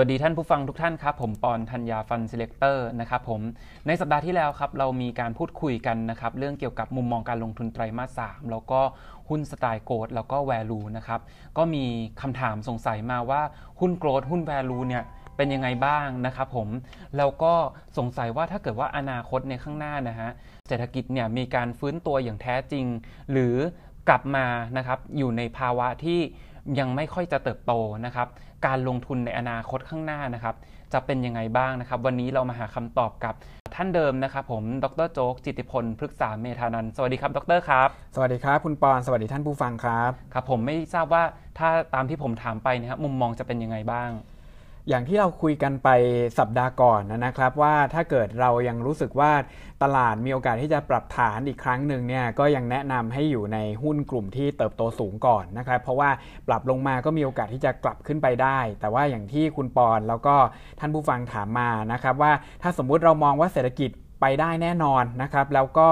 วัสดีท่านผู้ฟังทุกท่านครับ ผมปอนธัญญา Fund Selector นะครับผมในสัปดาห์ที่แล้วครับ เรามีการพูดคุยกันนะครับ เรื่องเกี่ยวกับมุมมองการลงทุนไตรมาสสามแล้วก็หุ้นสไตล์ growth แล้วก็ value นะครับ ก็มีคำถามสงสัยมาว่าหุ้น growth หุ้น value เนี่ยเป็นยังไงบ้างนะครับผมแล้วก็สงสัยว่าถ้าเกิดว่าอนาคตในข้างหน้านะฮะเศรษฐกิจเนี่ยมีการฟื้นตัวอย่างแท้จริง หรือกลับมานะครับอยู่ในภาวะที่ ยังไม่ค่อยจะเติบโตนะครับ การลงทุนในอนาคตข้างหน้านะครับ จะเป็นยังไงบ้างนะครับ วันนี้เรามาหาคำตอบกับท่านเดิมนะครับ ผม ดรโจ๊ก จิติพล พฤกษาเมธานันสวัสดีครับ ดรครับ สวัสดีครับ คุณปอน สวัสดีท่านผู้ฟังครับ ครับ ผมไม่ทราบว่าถ้าตามที่ผมถามไปนะครับ มุมมองจะเป็นยังไงบ้าง อย่างที่เราคุยกันไปสัปดาห์ก่อนนะครับ ว่าถ้าเกิดเรายังรู้สึกว่าตลาดมีโอกาสที่จะปรับฐานอีกครั้งหนึ่งเนี่ยก็ยังแนะนำให้อยู่ในหุ้นกลุ่มที่เติบโตสูงก่อนนะครับ เพราะว่าปรับลงมาก็มีโอกาสที่จะกลับขึ้นไปได้ แต่ว่าอย่างที่คุณปอนแล้วก็ท่านผู้ฟังถามมานะครับว่าถ้าสมมุติเรามองว่าเศรษฐกิจ ไปได้แน่นอนนะครับแล้วก็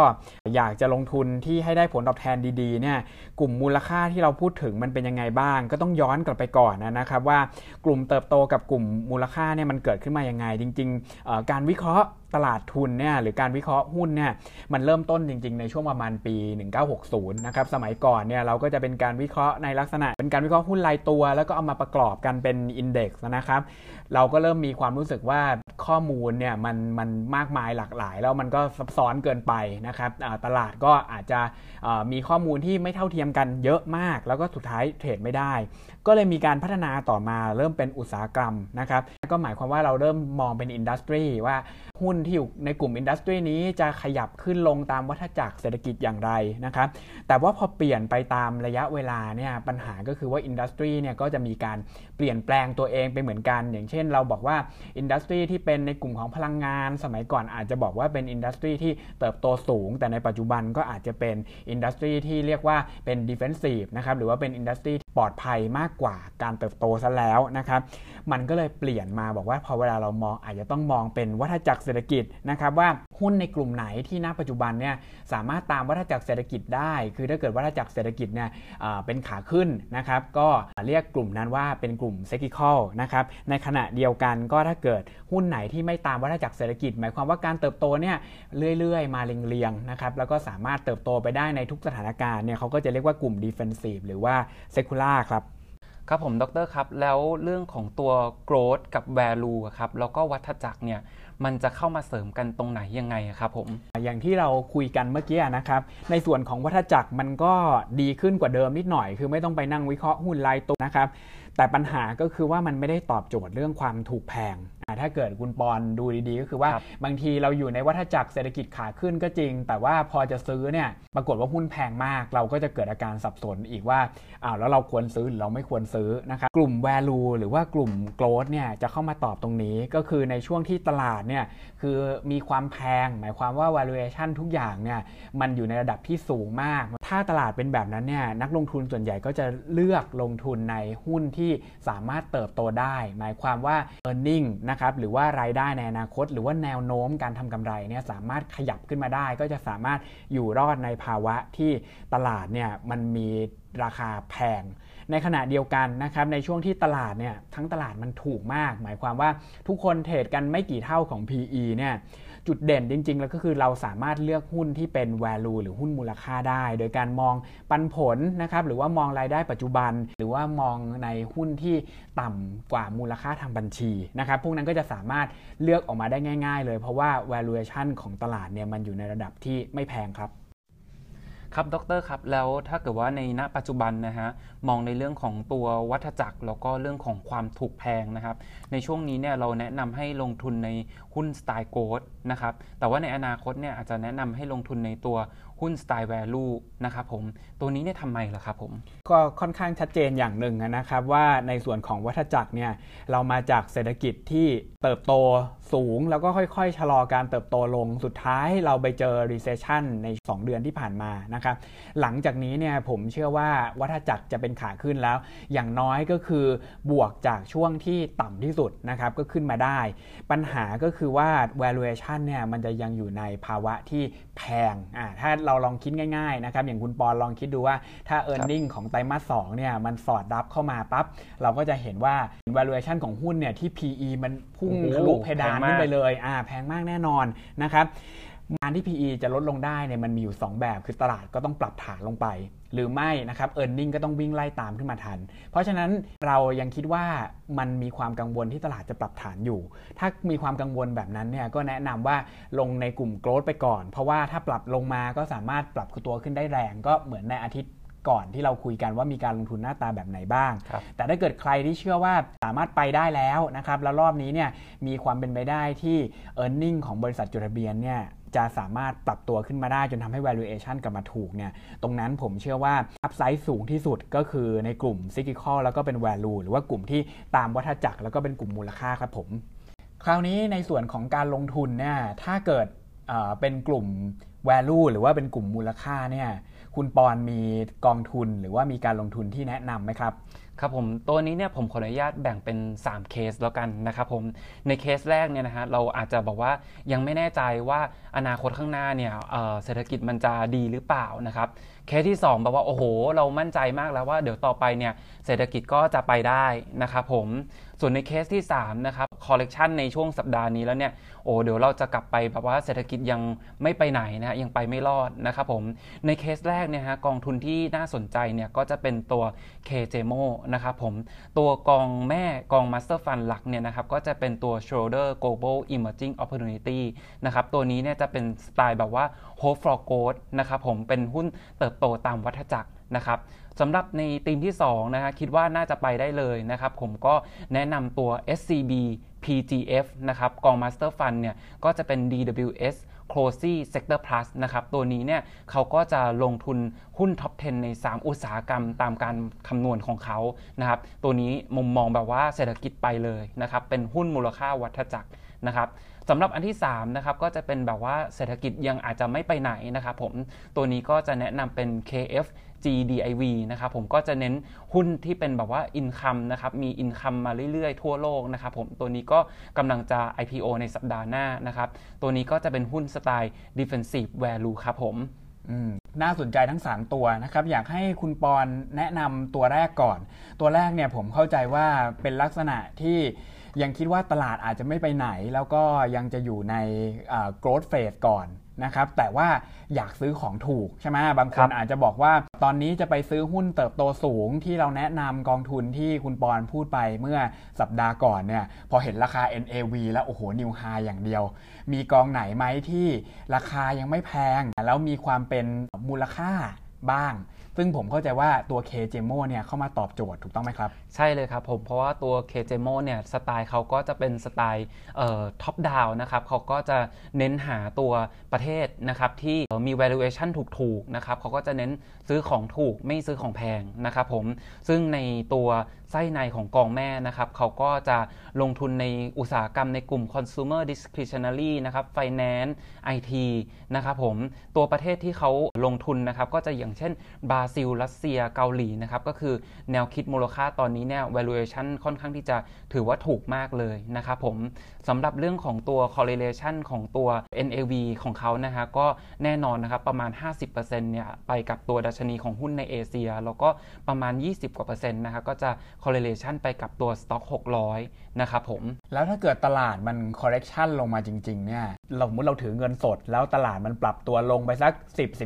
อยากจะลงทุนที่ให้ได้ผลตอบแทนดีๆเนี่ยกลุ่มมูลค่าที่เราพูดถึงมันเป็นยังไงบ้าง ก็ต้องย้อนกลับไปก่อนนะครับว่ากลุ่มเติบโตกับกลุ่มมูลค่าเนี่ยมันเกิดขึ้นมายังไง จริง ๆ การวิเคราะห์ ตลาดทุนเนี่ยหรือการวิเคราะห์หุ้นเนี่ยมันเริ่มต้นจริง ๆ ในช่วงประมาณปี 1960 นะครับสมัยก่อนเนี่ยเราก็จะเป็นการวิเคราะห์ในลักษณะ เป็นการวิเคราะห์หุ้นรายตัว แล้วก็เอามาประกอบกันเป็นอินเด็กซ์นะครับ เราก็เริ่มมีความรู้สึกว่าข้อมูลเนี่ยมันมันมากมายหลากหลาย แล้วมันก็ซับซ้อนเกินไปนะครับตลาดก็อาจจะมีข้อมูลที่ไม่เท่าเทียมกันเยอะมาก แล้วก็สุดท้ายเทรดไม่ได้ ก็เลยมีการพัฒนาต่อมาเริ่มเป็นอุตสาหกรรมนะครับก็หมายความว่าเราเริ่มมองเป็นอินดัสทรีว่าหุ้นที่อยู่ในกลุ่ม industry นี้จะขยับขึ้นลงตามวัฏจักรเศรษฐกิจอย่างไรนะครับ แต่ว่าพอเปลี่ยนไปตามระยะเวลาเนี่ยปัญหาก็คือว่า industry เนี่ยก็จะมีการเปลี่ยนแปลงตัวเองไปเหมือนกัน อย่างเช่น เราบอกว่า industry ที่เป็นในกลุ่มของพลังงาน สมัยก่อนอาจจะบอกว่าเป็น industry ที่เติบโตสูง แต่ในปัจจุบันก็อาจจะเป็น industry ที่เรียกว่าเป็น defensive นะครับหรือว่าเป็น industry ปลอดภัยมากกว่าการเติบโตซะแล้วนะครับ มันก็เลยเปลี่ยนมาบอกว่าพอเวลาเรามองอาจจะต้องมองเป็นวัฏจักรเศรษฐกิจนะครับว่าหุ้นในกลุ่มไหนที่ณปัจจุบันเนี่ยสามารถตามวัฏจักรเศรษฐกิจได้ คือถ้าเกิดวัฏจักรเศรษฐกิจเนี่ยเป็นขาขึ้นนะครับ ก็เรียกกลุ่มนั้นว่าเป็นกลุ่ม cyclical นะครับในขณะเดียวกันก็ถ้าเกิดหุ้นไหนที่ไม่ตามวัฏจักรเศรษฐกิจ หมายความว่าการเติบโตเนี่ยเรื่อยๆ มาเรียงๆนะครับแล้วก็สามารถเติบโตไปได้ในทุกสถานการณ์เนี่ยเขาก็จะเรียกว่ากลุ่ม defensive หรือว่า secular ครับ ครับผมดรครับ แล้วเรื่องของตัว growth กับ value ครับแล้วก็วัฏจักรเนี่ยมันจะเข้ามาเสริมกันตรงไหนยังไงครับผม อย่างที่เราคุยกันเมื่อกี้นะครับ ในส่วนของวัฏจักรมันก็ดีขึ้นกว่าเดิมนิดหน่อย คือไม่ต้องไปนั่งวิเคราะห์หุ้นรายตัวนะครับ แต่ปัญหาก็คือว่ามันไม่ได้ตอบโจทย์เรื่องความถูกแพงถ้าเกิดคุณปอนดูดีๆ ก็คือว่าบางทีเราอยู่ในวัฏจักรเศรษฐกิจขาขึ้นก็จริง แต่ว่าพอจะซื้อเนี่ยปรากฏว่าหุ้นแพงมาก เราก็จะเกิดอาการสับสนอีกว่าอ้าวแล้วเราควรซื้อหรือเราไม่ควรซื้อนะครับกลุ่ม value หรือว่ากลุ่ม growth เนี่ยจะเข้ามาตอบตรงนี้ก็คือในช่วงที่ตลาดเนี่ยคือมีความแพง หมายความว่า valuation ทุกอย่างเนี่ยมันอยู่ในระดับที่สูงมาก ถ้าตลาดเป็นแบบนั้นเนี่ยนักลงทุนส่วนใหญ่ก็จะเลือกลงทุนในหุ้นที่สามารถเติบโตได้ หมายความว่า earning นะครับหรือว่ารายได้ในอนาคต หรือว่าแนวโน้มการทำกำไรเนี่ยสามารถขยับขึ้นมาได้ ก็จะสามารถอยู่รอดในภาวะที่ตลาดเนี่ยมันมีราคาแพง ในขณะเดียวกันนะครับในช่วงที่ตลาดเนี่ยทั้งตลาดมันถูกมาก หมายความว่าทุกคนเทรดกันไม่กี่เท่าของ PE เนี่ยจุดเด่นจริง ๆ แล้วก็คือเราสามารถเลือกหุ้นที่เป็น value หรือหุ้นมูลค่าได้ โดยการมองปันผลนะครับหรือว่ามองรายได้ปัจจุบัน หรือว่ามองในหุ้นที่ต่ำกว่ามูลค่าทางบัญชีนะครับพวกนั้นก็จะสามารถเลือกออกมาได้ง่าย ๆ เลยเพราะว่า valuation ของตลาดเนี่ยมันอยู่ในระดับที่ไม่แพงครับ ครับดรครับ แล้วถ้าเกิดว่าในณปัจจุบันนะฮะมองในเรื่องของตัววัฏจักร แล้วก็เรื่องของความถูกแพงนะครับ ในช่วงนี้เนี่ยเราแนะนำให้ลงทุนในหุ้นสไตล์โกลด์นะครับแต่ว่าในอนาคตเนี่ยอาจจะแนะนำให้ลงทุนในตัวหุ้นสไตล์แวลูนะครับผม ตัวนี้เนี่ยทำไมล่ะครับผม ก็ค่อนข้างชัดเจนอย่างหนึ่งนะครับ ว่าในส่วนของวัฏจักรเนี่ยเรามาจากเศรษฐกิจที่เติบโตสูง แล้วก็ค่อยๆ ชะลอการเติบโตลงสุดท้ายเราไปเจอ recession ใน 2 เดือนที่ผ่านมานะครับหลังจากนี้เนี่ยผมเชื่อว่าวัฏจักรจะเป็นขาขึ้นแล้ว อย่างน้อยก็คือบวกจากช่วงที่ต่ำที่สุดนะครับก็ขึ้นมาได้ ปัญหาก็คือว่า valuation เนี่ยมันจะยังอยู่ในภาวะที่แพงอ่าถ้าเราลองคิดง่ายๆนะครับอย่างคุณปอนลองคิดดูว่าถ้า e a r n i n g ของไตรมาสสองเนี่ยมันสอดรับเข้ามาปั๊บเราก็จะเห็นว่า valuation ของหุ้นเนี่ยที่ PE มันพุ่งทะลุเพดานขึ้นไปเลยอ่าแพงมากแน่นอนนะครับการที่ PE จะลดลงได้เนี่ยมันมีอยู่ 2 แบบ คือตลาดก็ต้องปรับฐานลงไป หรือไม่นะครับ e a r n i n g ก็ต้องวิ่งไล่ตามขึ้นมาทัน เพราะฉะนั้นเรายังคิดว่ามันมีความกังวลที่ตลาดจะปรับฐานอยู่ ถ้ามีความกังวลแบบนั้นเนี่ยก็แนะนำว่าลงในกลุ่มโกลด์ไปก่อน เพราะว่าถ้าปรับลงมาก็สามารถปรับตัวขึ้นได้แรง ก็เหมือนในอาทิตย์ก่อนที่เราคุยกันว่ามีการลงทุนหน้าตาแบบไหนบ้าง แต่ถ้าเกิดใครที่เชื่อว่าสามารถไปได้แล้วนะครับ แล้วรอบนี้เนี่ยมีความเป็นไปได้ที่ e a r n i n g ของบริษัทจดทะเบียนเนี่ย จะสามารถปรับตัวขึ้นมาได้จนทำให้ valuation กลับมาถูกเนี่ยตรงนั้นผมเชื่อว่า upside สูงที่สุดก็คือในกลุ่ม cyclical แล้วก็เป็น value หรือว่ากลุ่มที่ตามวัฏจักรแล้วก็เป็นกลุ่มมูลค่าครับผม คราวนี้ในส่วนของการลงทุนเนี่ยถ้าเกิดเป็นกลุ่ม value หรือว่าเป็นกลุ่มมูลค่าเนี่ยคุณปอนมีกองทุนหรือว่ามีการลงทุนที่แนะนำไหมครับ ครับผมตัวนี้เนี่ยผมขออนุญาตแบ่งเป็น 3 เคสแล้วกันนะครับผมในเคสแรกเนี่ยนะฮะเราอาจจะบอกว่ายังไม่แน่ใจว่าอนาคตข้างหน้าเนี่ยเศรษฐกิจมันจะดีหรือเปล่านะครับเคสที่2แบบว่าโอ้โห เรามั่นใจมากแล้วว่าเดี๋ยวต่อไปเนี่ยเศรษฐกิจก็จะไปได้นะครับผมส่วนในเคสที่3นะครับ correction ในช่วงสัปดาห์นี้แล้วเนี่ยโอ้เดี๋ยวเราจะกลับไปแบบว่าเศรษฐกิจยังไม่ไปไหนนะยังไปไม่รอดนะครับผมในเคสแรกเนี่ยฮะกองทุนที่น่าสนใจเนี่ยก็จะเป็นตัว KJMO นะครับผมตัวกองแม่กอง Master Fund หลักเนี่ยนะครับก็จะเป็นตัว Schroder Global Emerging Opportunity นะครับตัวนี้เนี่ยจะเป็นสไตล์แบบว่า Hope for Growth นะครับผมเป็นหุ้นเติบโตตามวัฏจักรนะครับสำหรับในทีมที่2นะฮะคิดว่าน่าจะไปได้เลยนะครับผมก็แนะนำตัว SCB PGF นะครับกอง Master Fund เนี่ยก็จะเป็น DWS c l o s y Sector Plus นะครับตัวนี้เนี่ยเขาก็จะลงทุนหุ้นท็อป 10 ใน 3 อุตสาหกรรมตามการคำนวณของเขานะครับตัวนี้มุมมองแบบว่าเศรษฐกิจไปเลยนะครับเป็นหุ้นมูลค่าวัฏจักรนะครับสำหรับอันที่3นะครับก็จะเป็นแบบว่าเศรษฐกิจยังอาจจะไม่ไปไหนนะครับผมตัวนี้ก็จะแนะนำเป็น KF GDIV นะครับผมก็จะเน้นหุ้นที่เป็นแบบว่าอินคัมนะครับมีอินคัมมาเรื่อยๆ ทั่วโลกนะครับผมตัวนี้ก็กำลังจะ IPO ในสัปดาห์หน้านะครับตัวนี้ก็จะเป็นหุ้นสไตล์ defensive value ครับผมน่าสนใจทั้ง 3 ตัวนะครับ อยากให้คุณปอนแนะนำตัวแรกก่อน ตัวแรกเนี่ยผมเข้าใจว่าเป็นลักษณะที่ยังคิดว่าตลาดอาจจะไม่ไปไหน แล้วก็ยังจะอยู่ใน growth phase ก่อน นะครับแต่ว่าอยากซื้อของถูกใช่ไหมบางคนอาจจะบอกว่าตอนนี้จะไปซื้อหุ้นเติบโตสูงที่เราแนะนำกองทุนที่คุณปอนพูดไปเมื่อสัปดาห์ก่อนเนี่ยพอเห็นราคา NAV แล้วโอ้โหนิวไฮอย่างเดียว มีกองไหนไหมที่ราคายังไม่แพง แล้วมีความเป็นมูลค่าบ้าง ซึ่งผมเข้าใจว่าตัว k j m o เนี่ยเข้ามาตอบโจทย์ถูกต้องไหมครับ ใช่เลยครับผมเพราะว่าตัว k j m o เนี่ยสไตล์เขาก็จะเป็นสไตล์top down นะครับเขาก็จะเน้นหาตัวประเทศนะครับที่มี valuation ถูกๆนะครับเขาก็จะเน้นซื้อของถูกไม่ซื้อของแพงนะครับผมซึ่งในตัว ไส้ในของกองแม่นะครับเขาก็จะลงทุนในอุตสาหกรรมในกลุ่ม consumer discretionary นะครับ finance IT นะครับผมตัวประเทศที่เขาลงทุนนะครับ ก็จะอย่างเช่นบราซิล รัสเซียเกาหลีนะครับ ก็คือแนวคิดมูลค่าตอนนี้เนี่ย valuation ค่อนข้างที่จะถือว่าถูกมากเลยนะครับผมสำหรับเรื่องของตัว correlation ของตัว NAV ของเขานะฮะก็แน่นอนนะครับประมาณ 50%เนี่ยไปกับตัวดัชนีของหุ้นในเอเชีย แล้วก็ประมาณ 20กว่าเปอร์เซ็นต์นะครับก็จะ correlation ไปกับตัว stock 600 นะครับผม แล้วถ้าเกิดตลาดมัน correction ลงมาจริง ๆ เนี่ยเราสมมติเราถือเงินสด แล้วตลาดมันปรับตัวลงไปสัก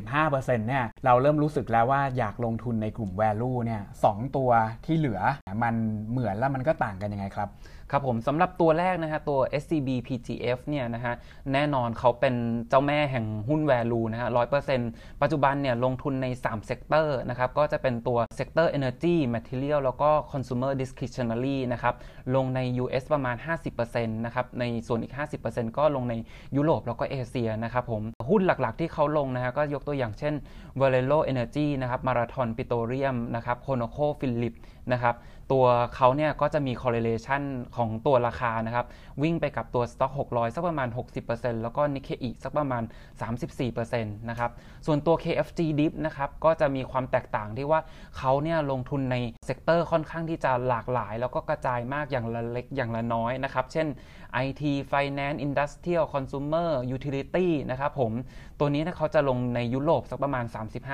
10-15%เนี่ยเราเริ่มรู้สึกแล้วว่าอยากลงทุนในกลุ่ม value เนี่ยสตัวที่เหลือมันเหมือนแล้วมันก็ต่างกันยังไงครับครับผมสำหรับตัวแรกนะฮะตัว SCB PGF เนี่ยนะฮะแน่นอนเขาเป็นเจ้าแม่แห่งหุ้น value นะฮะร้อยเปอร์เซ็นต์ปัจจุบันเนี่ยลงทุนใน3 sector นะครับก็จะเป็นตัว sector Energy Material แล้วก็ Consumer Discretionary นะครับลงใน US ประมาณ 50%นะครับในส่วนอีก 50%ก็ลงในยุโรปแล้วก็เอเชียนะครับผมหุ้นหลักๆที่เขาลงนะฮะก็ยกตัวอย่างเช่น Valero Energy นะครับ Marathon Petroleum นะครับ ConocoPhillips นะครับตัวเขาเนี่ยก็จะมี correlation ของตัวราคานะครับ วิ่งไปกับตัว Stock 600 สักประมาณ 60%แล้วก็ Nikkei สักประมาณ 34%นะครับส่วนตัว KF-GDIV นะครับก็จะมีความแตกต่างที่ว่าเขาเนี่ยลงทุนใน sector ค่อนข้างที่จะหลากหลาย แล้วก็กระจายมากอย่างละเล็กอย่างละน้อยนะครับ เช่น IT Finance Industrial Consumer Utility นะครับผมตัวนี้นะเขาจะลงในยุโรปสักประมาณ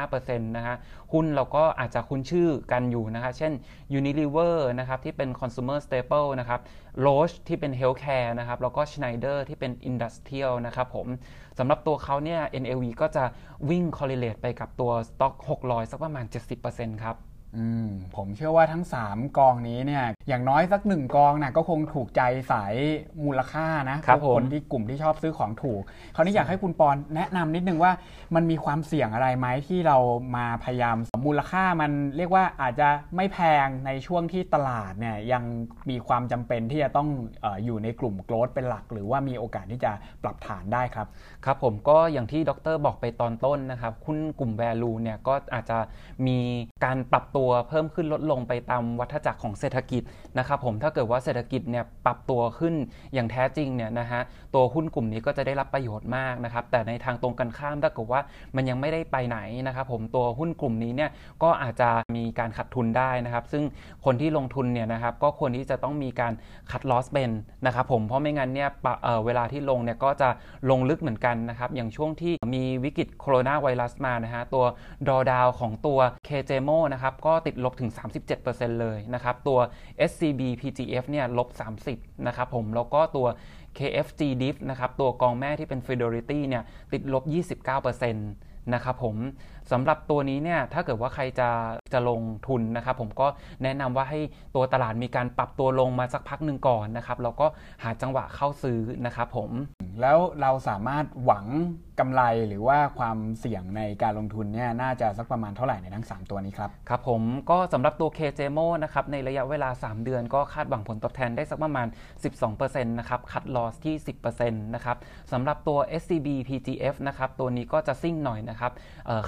35%นะฮะหุ้นเราก็อาจจะคุ้นชื่อกันอยู่นะคะเช่น Unilever นะครับที่เป็น consumer staple นะครับ Roche ที่เป็น healthcare นะครับแล้วก็ Schneider ที่เป็น industrial นะครับผมสำหรับตัวเขาเนี่ย NAV ก็จะวิ่ง correlate ไปกับตัว stock 600 สักประมาณ 70%ครับอืม ผมเชื่อว่าทั้ง 3 กองนี้เนี่ยอย่างน้อยสักหนึ่งกองนะก็คงถูกใจสายมูลค่านะครับคนที่กลุ่มที่ชอบซื้อของถูกคราวนี้อยากให้คุณปอนแนะนำนิดนึงว่ามันมีความเสี่ยงอะไรไหมที่เรามาพยายามมูลค่ามันเรียกว่าอาจจะไม่แพงในช่วงที่ตลาดเนี่ยยังมีความจำเป็นที่จะต้องออยู่ในกลุ่มโกลด์เป็นหลัก หรือว่ามีโอกาสที่จะปรับฐานได้ครับ ครับผมก็อย่างที่ดรบอกไปตอนต้นนะครับคุณกลุ่ม value เนี่ยก็อาจจะมีการปรับตัวเพิ่มขึ้นลดลงไปตามวัฏจักรของเศรษฐกิจนะครับผมถ้าเกิดว่าเศรษฐกิจเนี่ยปรับตัวขึ้นอย่างแท้จริงเนี่ยนะฮะตัวหุ้นกลุ่มนี้ก็จะได้รับประโยชน์มากนะครับแต่ในทางตรงกันข้ามถ้าเกิดว่ามันยังไม่ได้ไปไหนนะครับผมตัวหุ้นกลุ่มนี้เนี่ยก็อาจจะมีการขัดทุนได้นะครับ ซึ่งคนที่ลงทุนเนี่ยนะครับก็ควรที่จะต้องมีการคัดลอสเป็นนะครับผมเพราะไม่งั้นเนี่ยเวลาที่ลงเนี่ยก็จะลงลึกเหมือนกันนะครับอย่างช่วงที่มีวิกฤตโคโรนาไวรัสมานะฮะตัวดอดาวของตัว KJMO นะครับก็ติดลบถึง 37%เลยนะครับตัว SCB PGF เนี่ยลบ 30นะครับผมแล้วก็ตัว KFG DIF นะครับตัวกองแม่ที่เป็น Fidelity เนี่ยติดลบ 29%นะครับผม สำหรับตัวนี้เนี่ยถ้าเกิดว่าใครจะจะลงทุนนะครับผมก็แนะนำว่าให้ตัวตลาดมีการปรับตัวลงมาสักพักหนึ่งก่อนนะครับแล้วก็หาจังหวะเข้าซื้อนะครับผมแล้วเราสามารถหวังกำไรหรือว่าความเสี่ยงในการลงทุนเนี่ยน่าจะสักประมาณเท่าไหร่ในทั้ง 3 ตัวนี้ครับครับผมก็สำหรับตัว KJMO นะครับในระยะเวลา 3 เดือนก็คาดหวังผลตอบแทนได้สักประมาณ 12%นะครับคัดลอสที่ 10%นะครับสำหรับตัว SCB PGF นะครับตัวนี้ก็จะซิ่งหน่อยนะครับ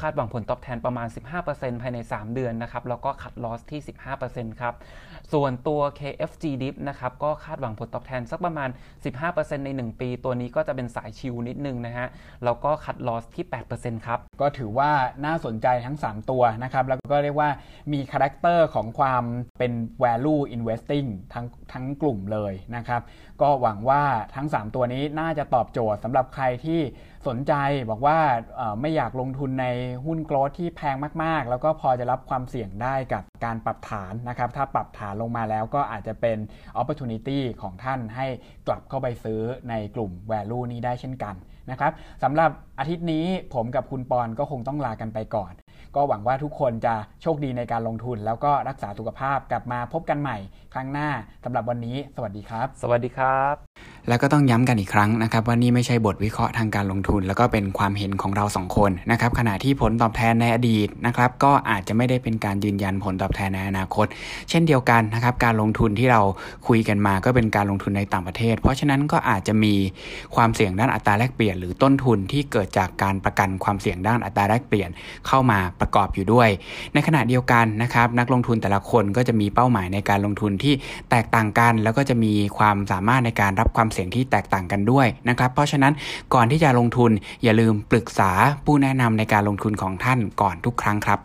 คาดหวังผลตอบแทนประมาณ 15%ภายใน 3 เดือนนะครับ แล้วก็คัดลอสที่ 15%ครับ ส่วนตัว KFG Dip นะครับ ก็คาดหวังผลตอบแทนสักประมาณ 15%ใน 1 ปี ตัวนี้ก็จะเป็นสาย chill นิดนึงนะฮะ แล้วก็ cut loss ที่ 8%ครับ ก็ถือว่าน่าสนใจทั้ง 3 ตัวนะครับ แล้วก็เรียกว่ามี character ของความเป็น value investing ทั้งทั้งกลุ่มเลยนะครับ ก็หวังว่าทั้ง 3 ตัวนี้น่าจะตอบโจทย์สำหรับใครที่สนใจบอกว่าไม่อยากลงทุนในหุ้น growth ที่แพงมากๆ แล้วก็พอจะรับความเสี่ยงได้กับการปรับฐานนะครับ ถ้าปรับฐานลงมาแล้วก็อาจจะเป็น opportunity ของท่านให้กลับเข้าไปซื้อในกลุ่ม value นี้ได้เช่นกันนะครับสำหรับอาทิตย์นี้ผมกับคุณปอนก็คงต้องลากันไปก่อน ก็หวังว่าทุกคนจะโชคดีในการลงทุน แล้วก็รักษาสุขภาพกลับมาพบกันใหม่ ครั้งหน้าสำหรับวันนี้ สวัสดีครับ สวัสดีครับ แล้วก็ต้องย้ำกันอีกครั้งนะครับว่านี่ไม่ใช่บทวิเคราะห์ทางการลงทุน แล้วก็เป็นความเห็นของเราสองคนนะครับขณะที่ผลตอบแทนในอดีตนะครับก็อาจจะไม่ได้เป็นการยืนยันผลตอบแทนในอนาคต เช่นเดียวกันนะครับการลงทุนที่เราคุยกันมาก็เป็นการลงทุนในต่างประเทศ เพราะฉะนั้นก็อาจจะมีความเสี่ยงด้านอัตราแลกเปลี่ยน หรือต้นทุนที่เกิดจากการประกันความเสี่ยงด้านอัตราแลกเปลี่ยนเข้ามาประกอบอยู่ด้วย ในขณะเดียวกันนะครับนักลงทุนแต่ละคนก็จะมีเป้าหมายในการลงทุนที่แตกต่างกัน แล้วก็จะมีความสามารถในการรับความเสียงที่แตกต่างกันด้วยนะครับ เพราะฉะนั้นก่อนที่จะลงทุนอย่าลืมปรึกษาผู้แนะนำในการลงทุนของท่านก่อนทุกครั้งครับ